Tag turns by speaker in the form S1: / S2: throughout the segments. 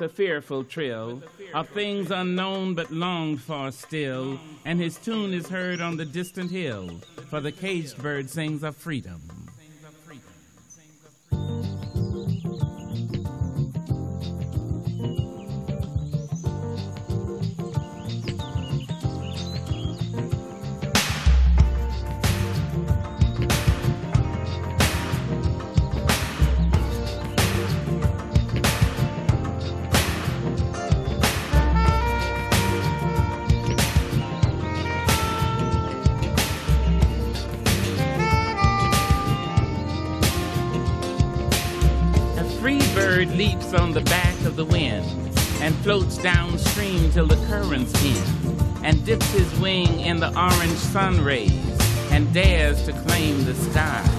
S1: a fearful trill of things unknown but longed for still, and his tune is heard on the distant hill, for the caged bird sings of freedom. In the orange sun rays and dares to claim the sky.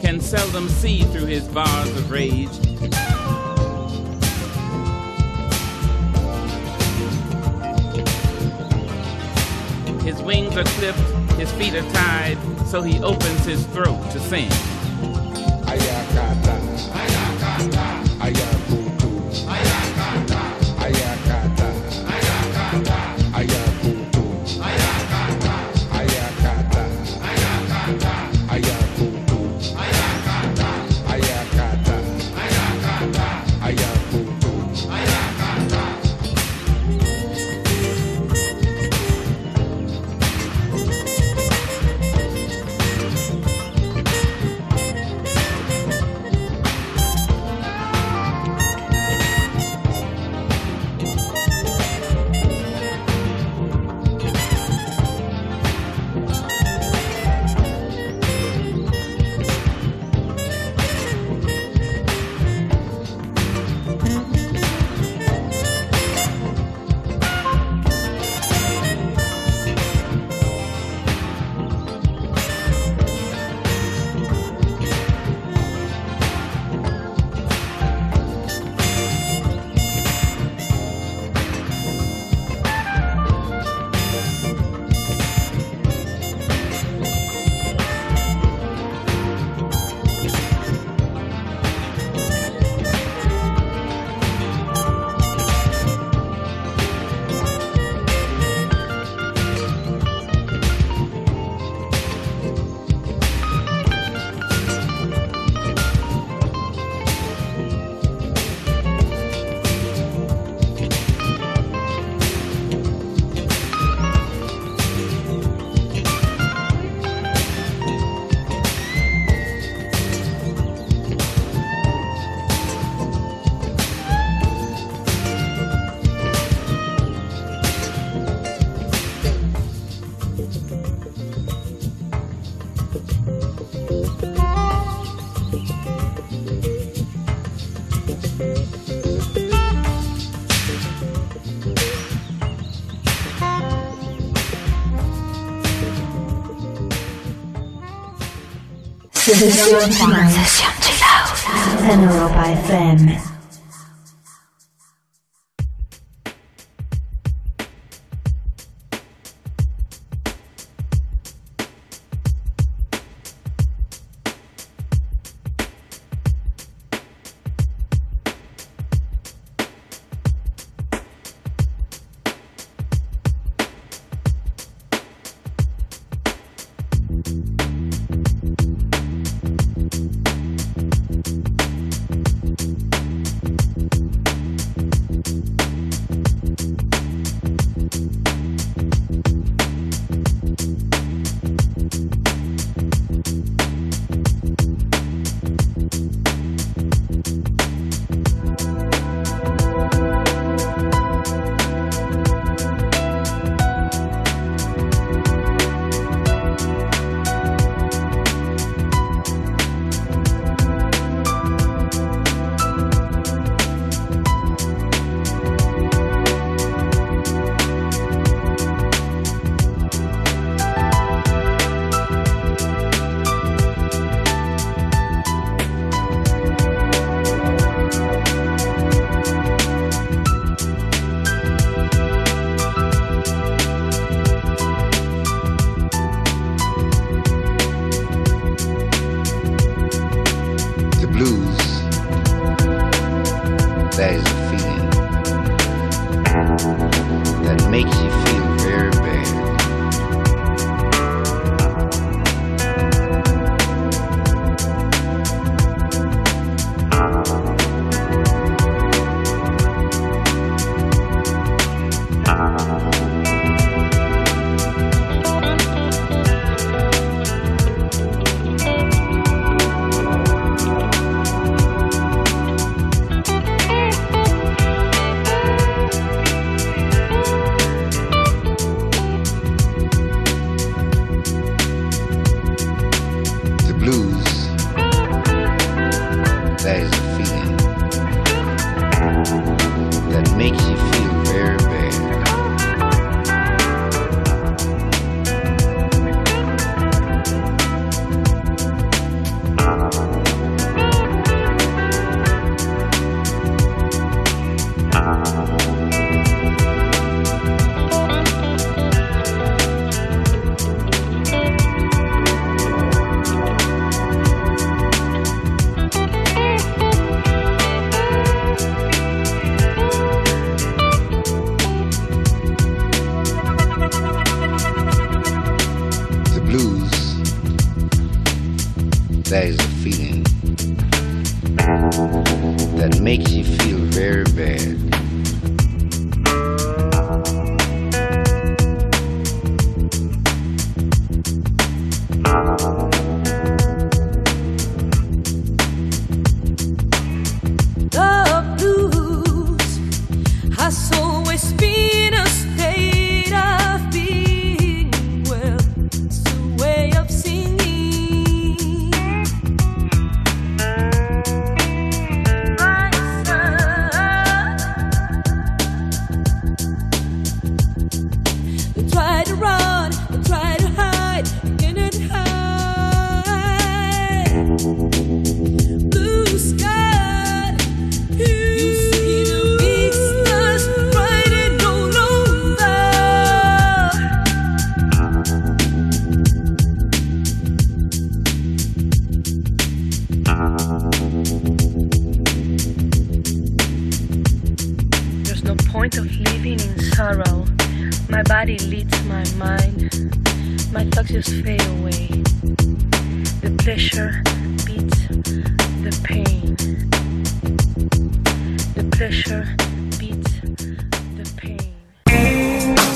S1: Can seldom see through his bars of rage. His wings are clipped, his feet are tied, so he opens his throat to sing.
S2: Session Chill Out. Europa FM.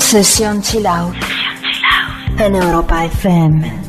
S3: Sesión Chill Out en Europa FM.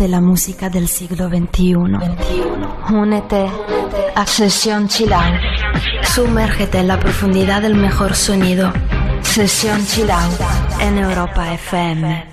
S3: Siente la música del siglo XXI. Únete a Sesión Chill Out. Sumérgete en la profundidad del mejor sonido. Sesión Chill Out en Europa FM.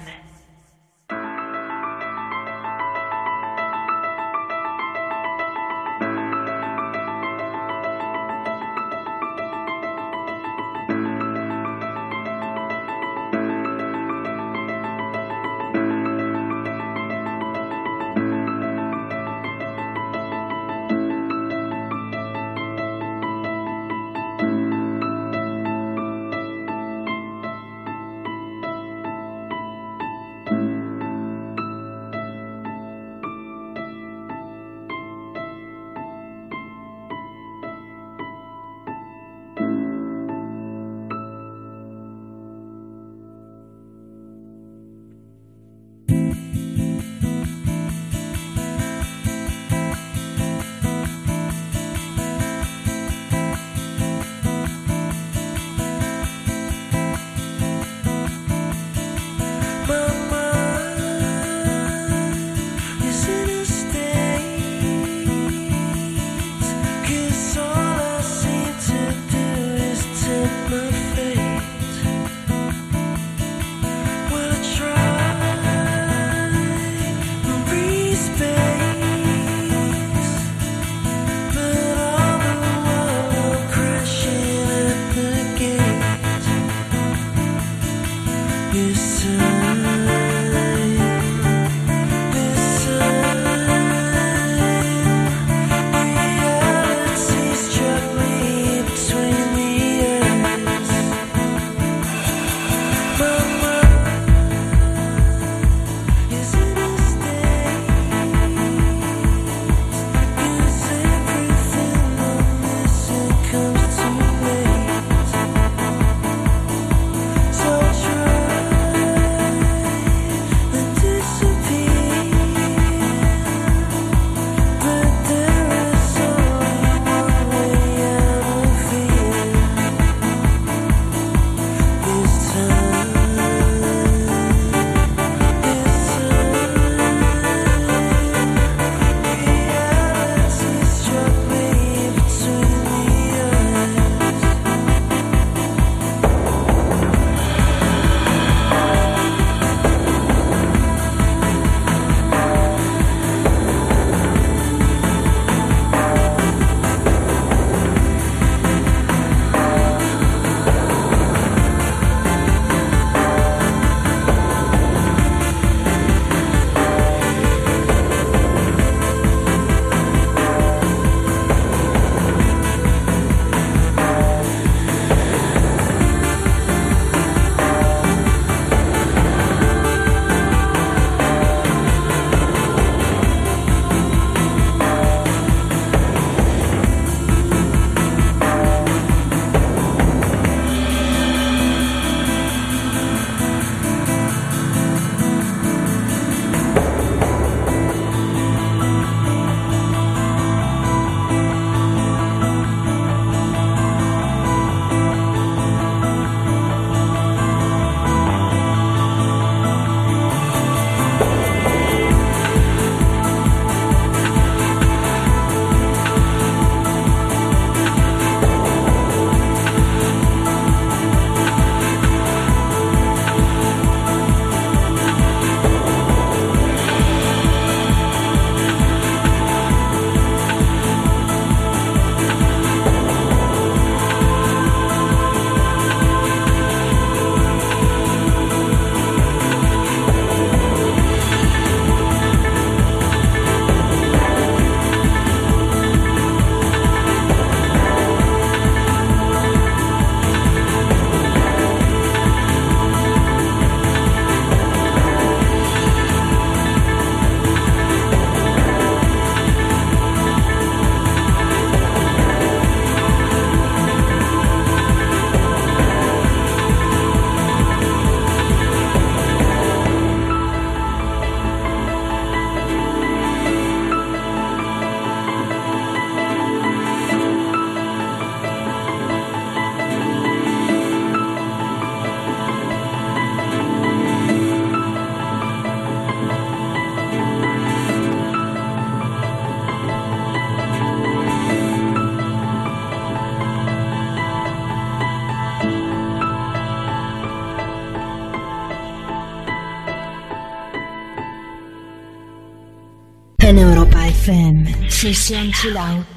S3: FM, Sesión Chill Out.
S4: weary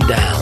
S4: down.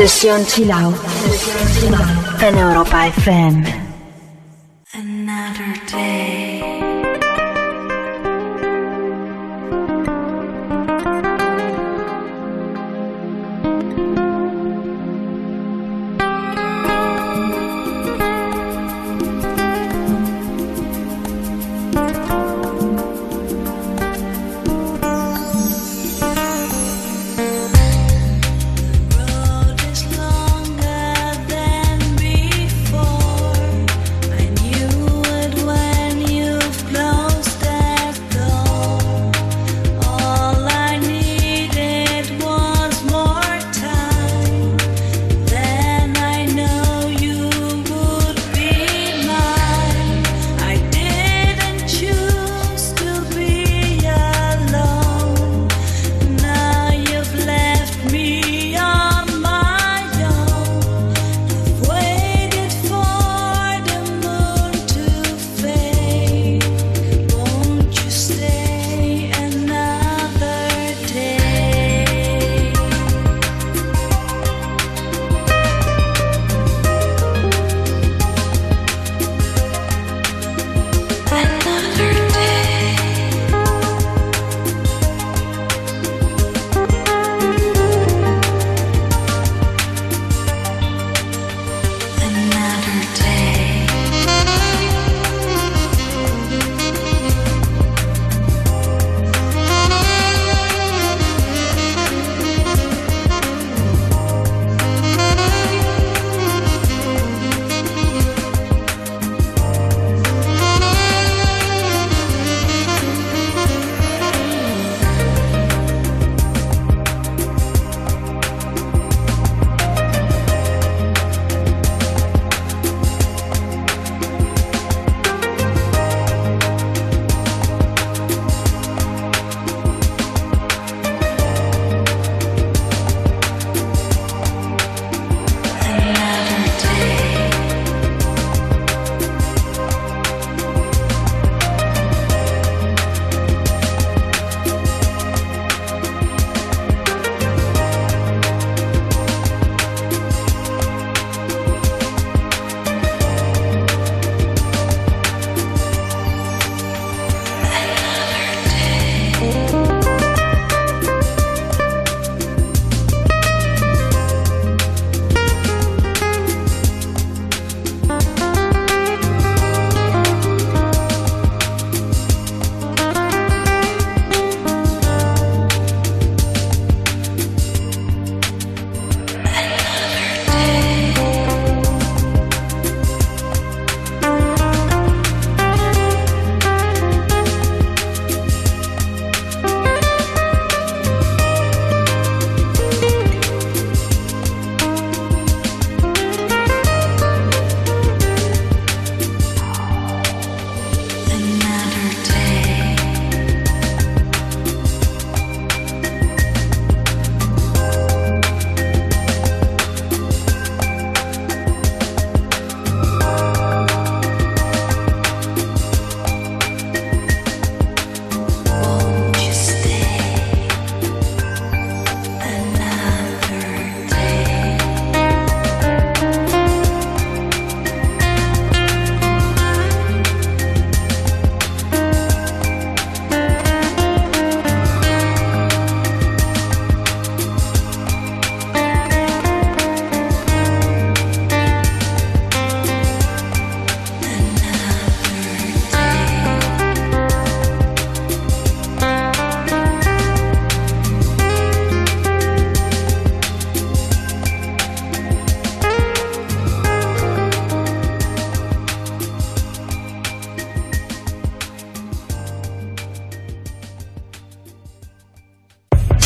S5: Sesión Chill Out en Europa FM.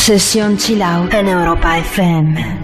S3: Sesión Chill Out en Europa FM.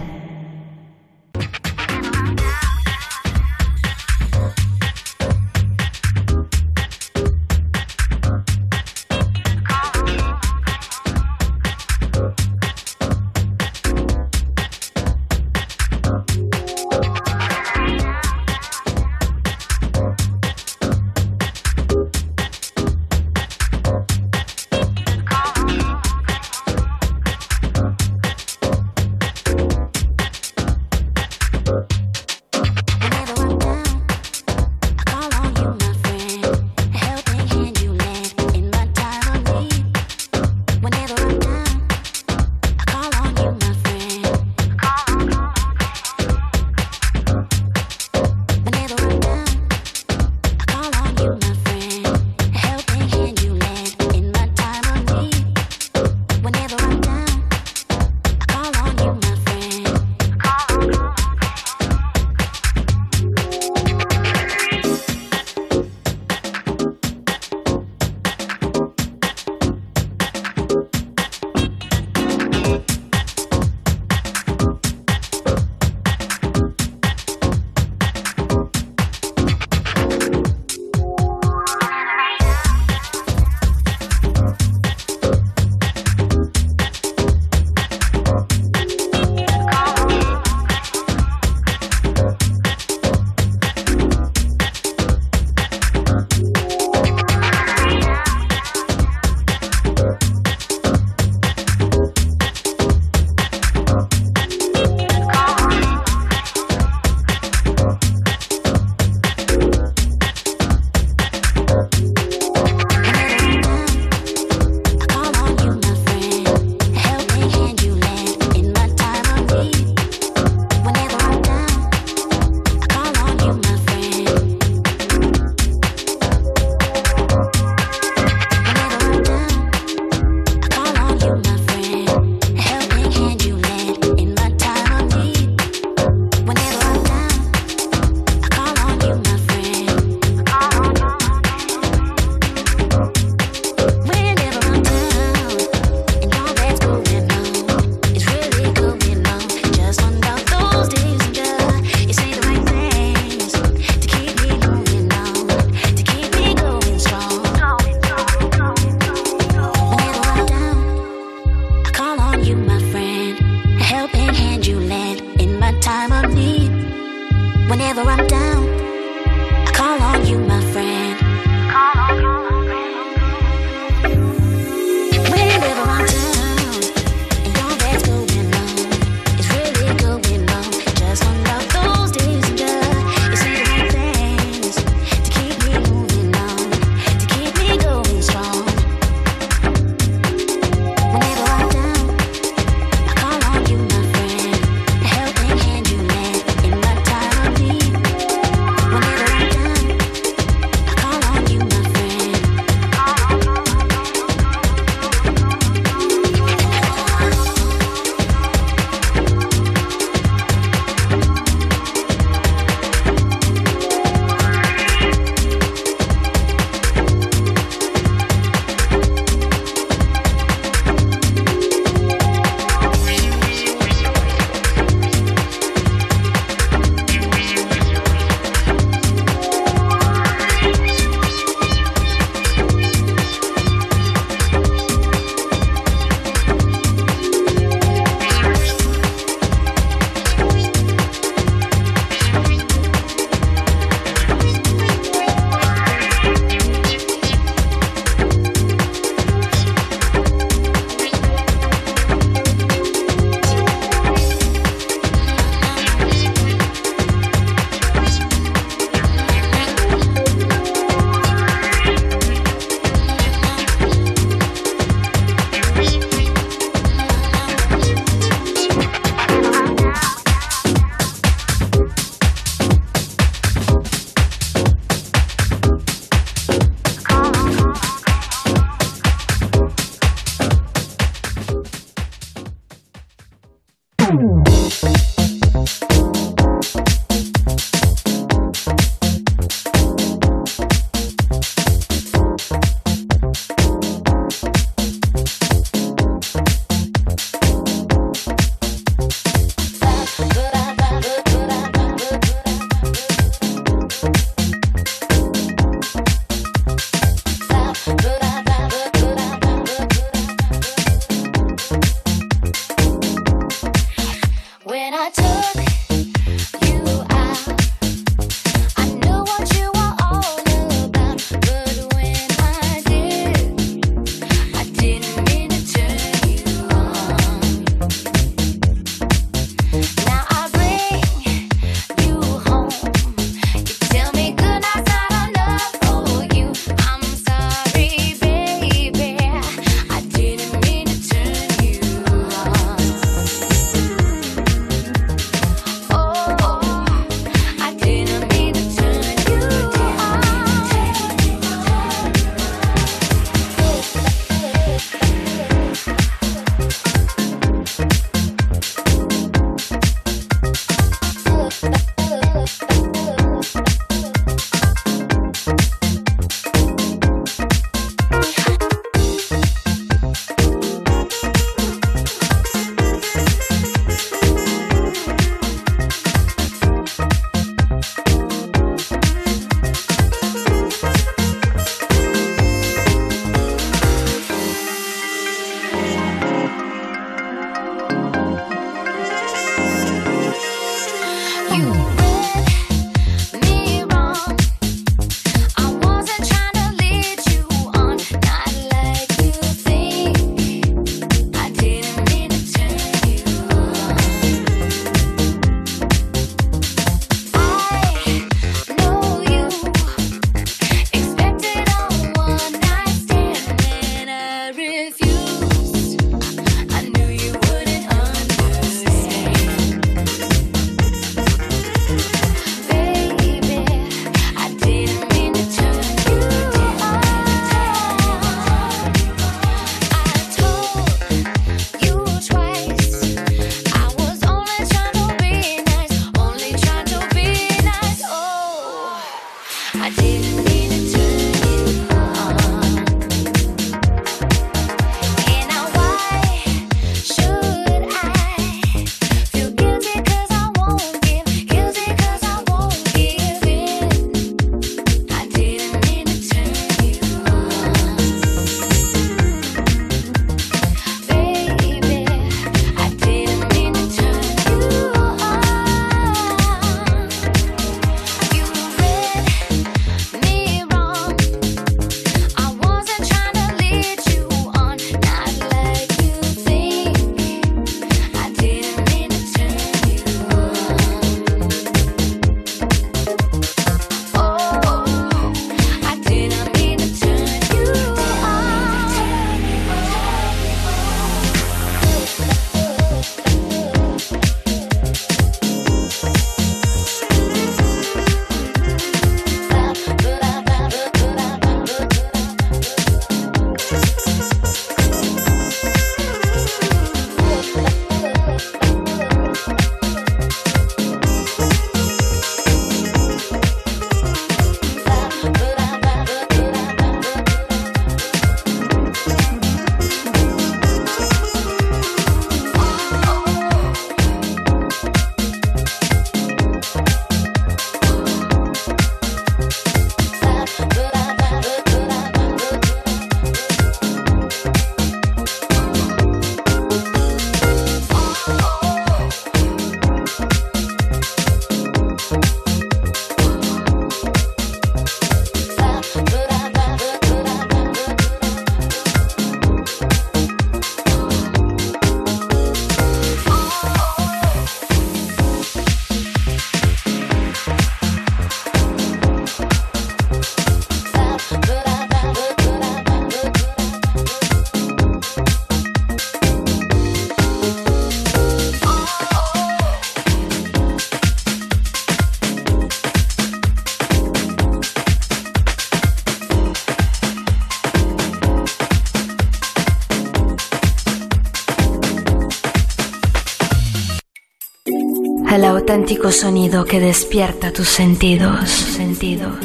S3: Sonido que despierta tus sentidos. sentidos.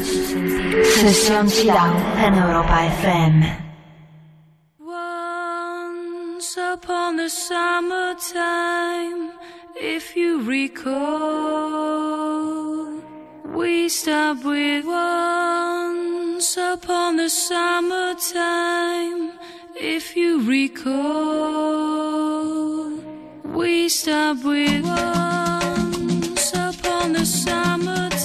S3: Sesión Chilao en Europa FM.
S6: Once upon the summertime, if you recall, we stopped with once upon the summertime, if you recall, we stopped with once upon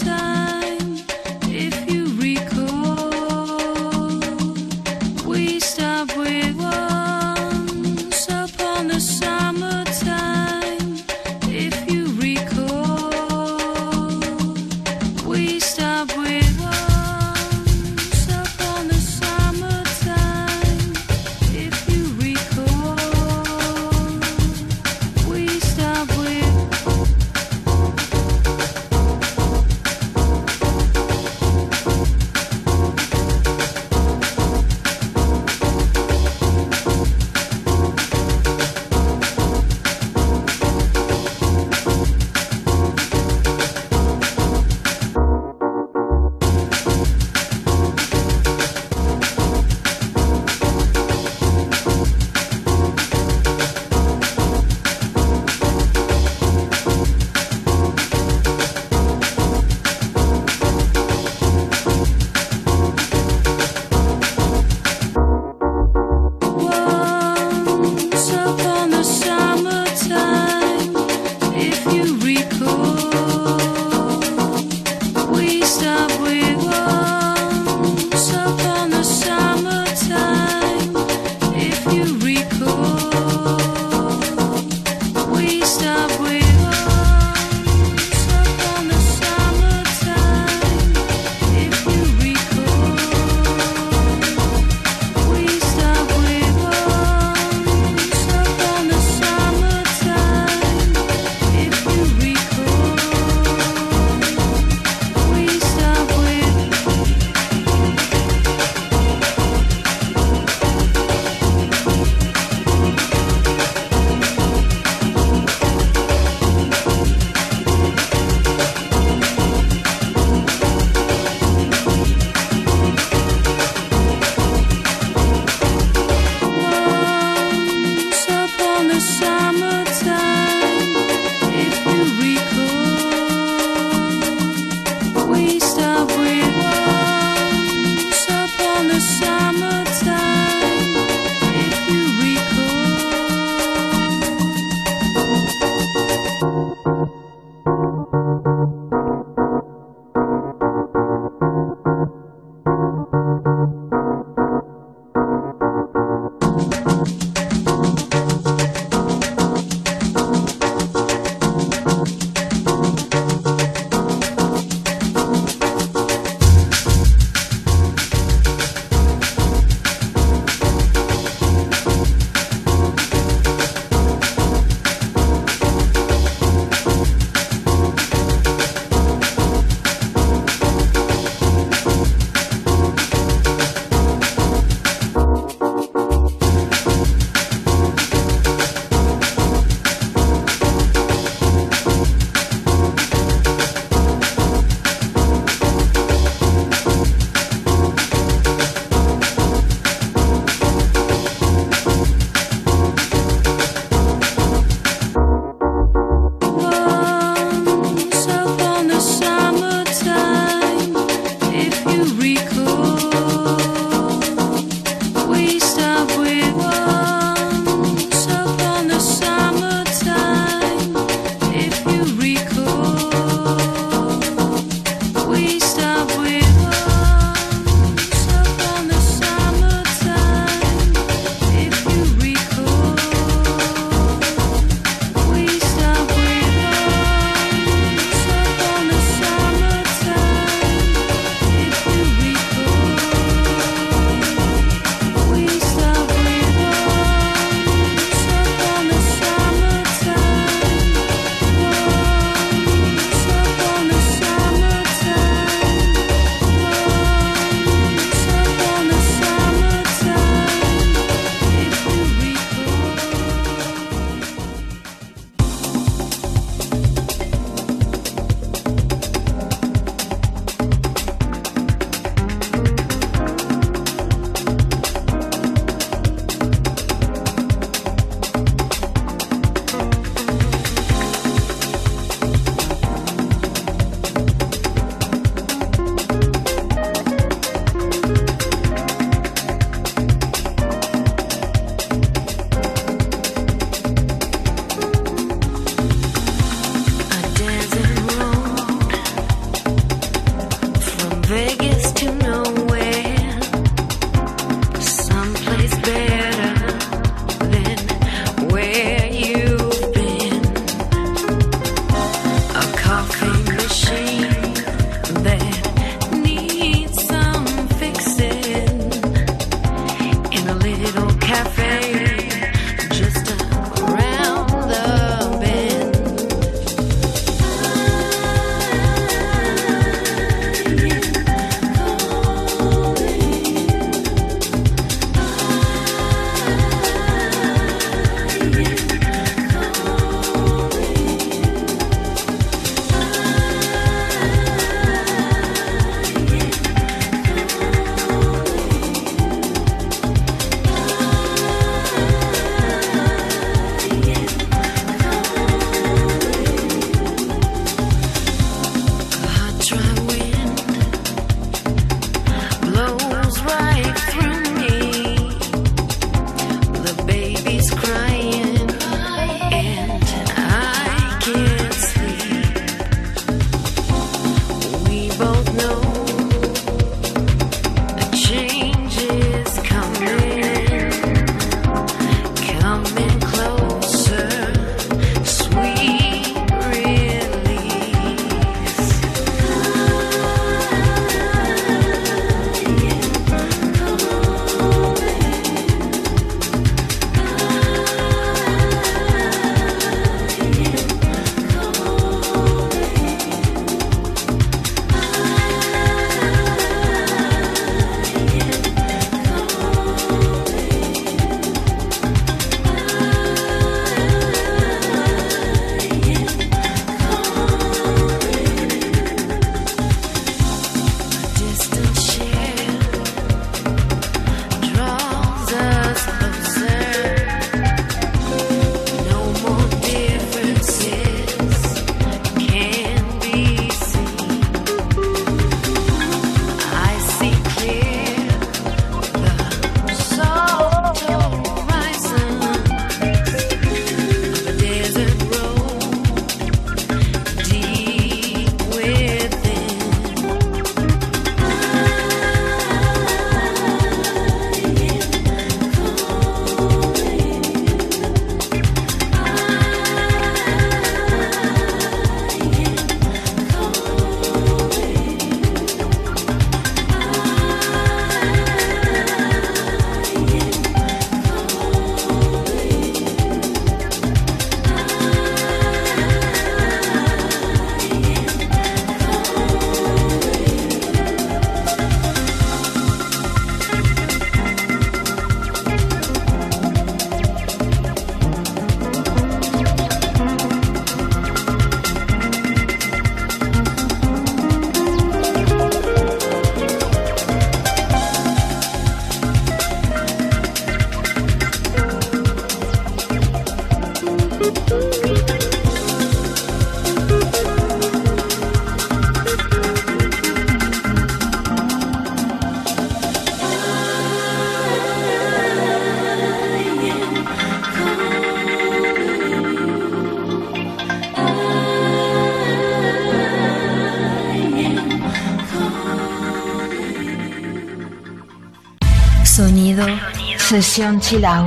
S7: 谁来？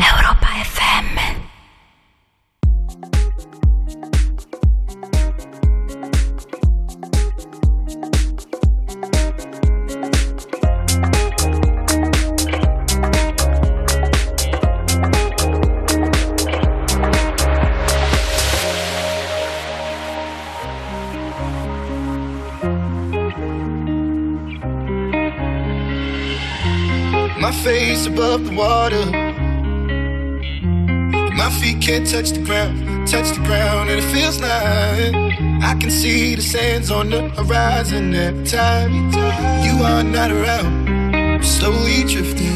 S7: clouds on the horizon every time you are not around. I'm slowly drifting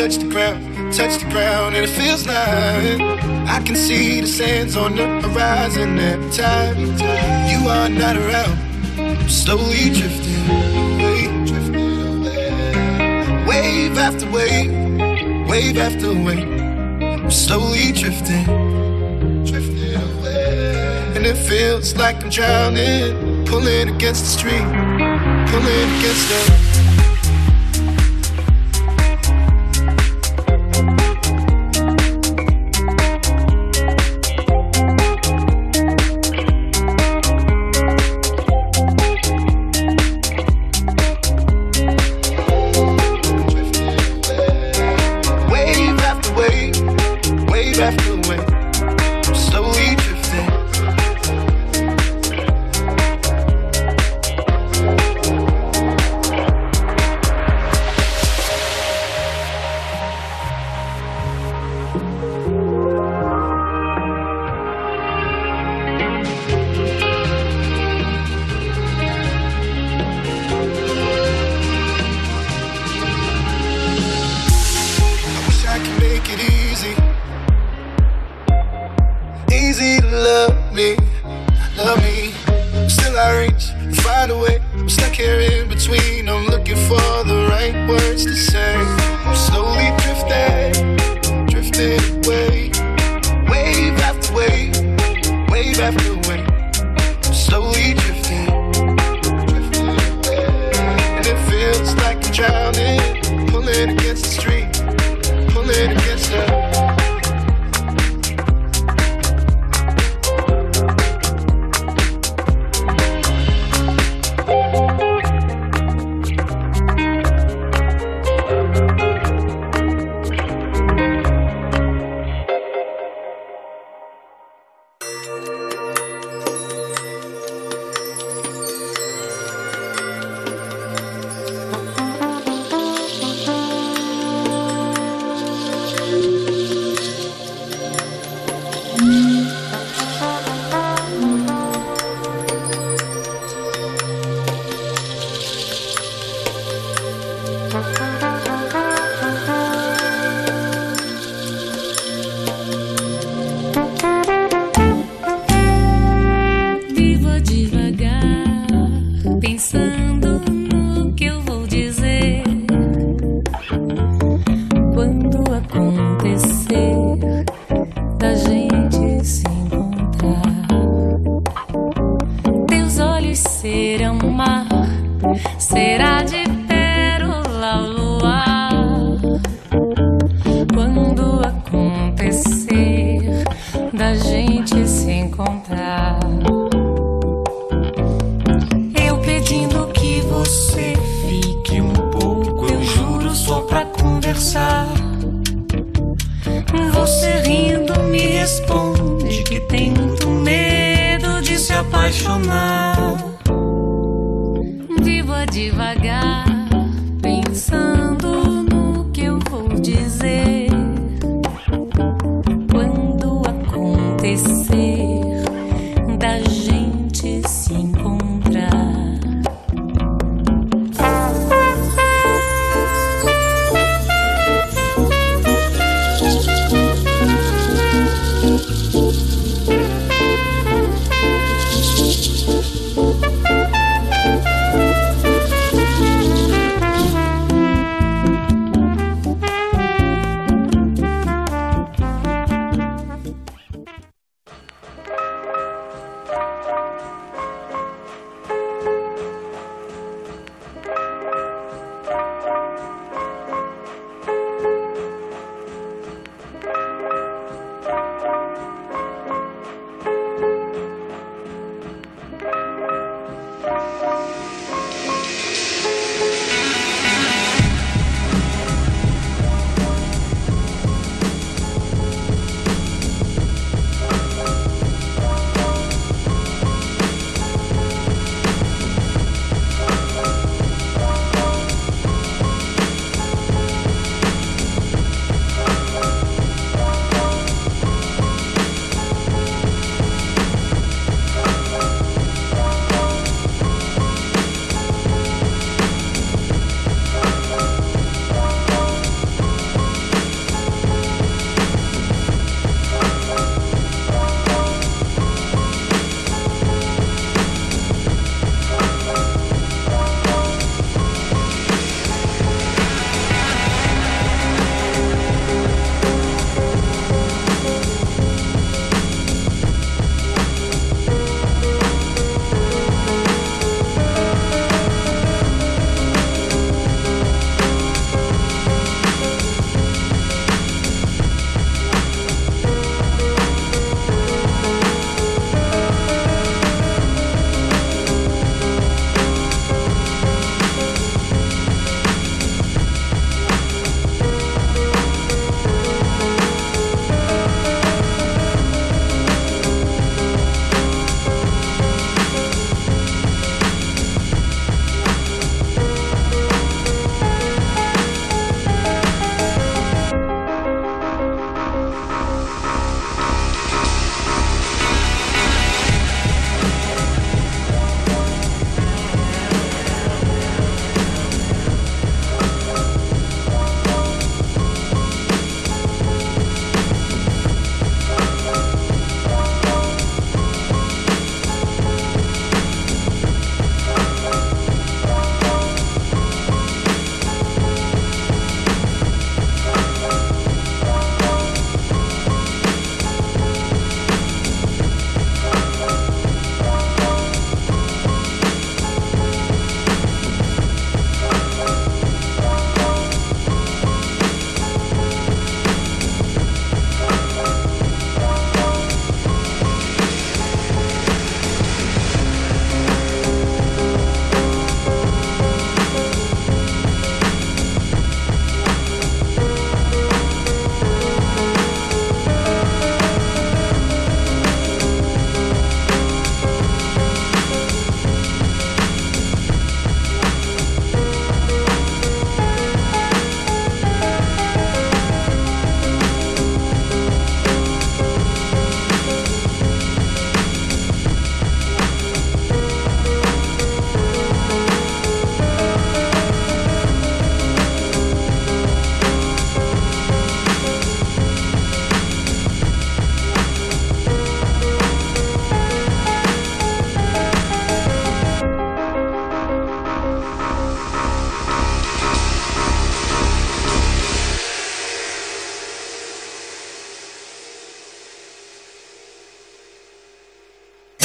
S7: touch the ground, touch the ground, and it feels nice. I can see the sands on the horizon at time you are not around. I'm slowly drifting away, drifting away. Wave after wave, wave after wave. I'm slowly drifting, drifting away. And it feels like I'm drowning, pulling against the stream, pulling against the.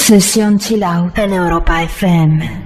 S2: Sesión chill out, en Europa FM.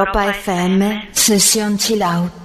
S2: Europa FM, sesión chill out.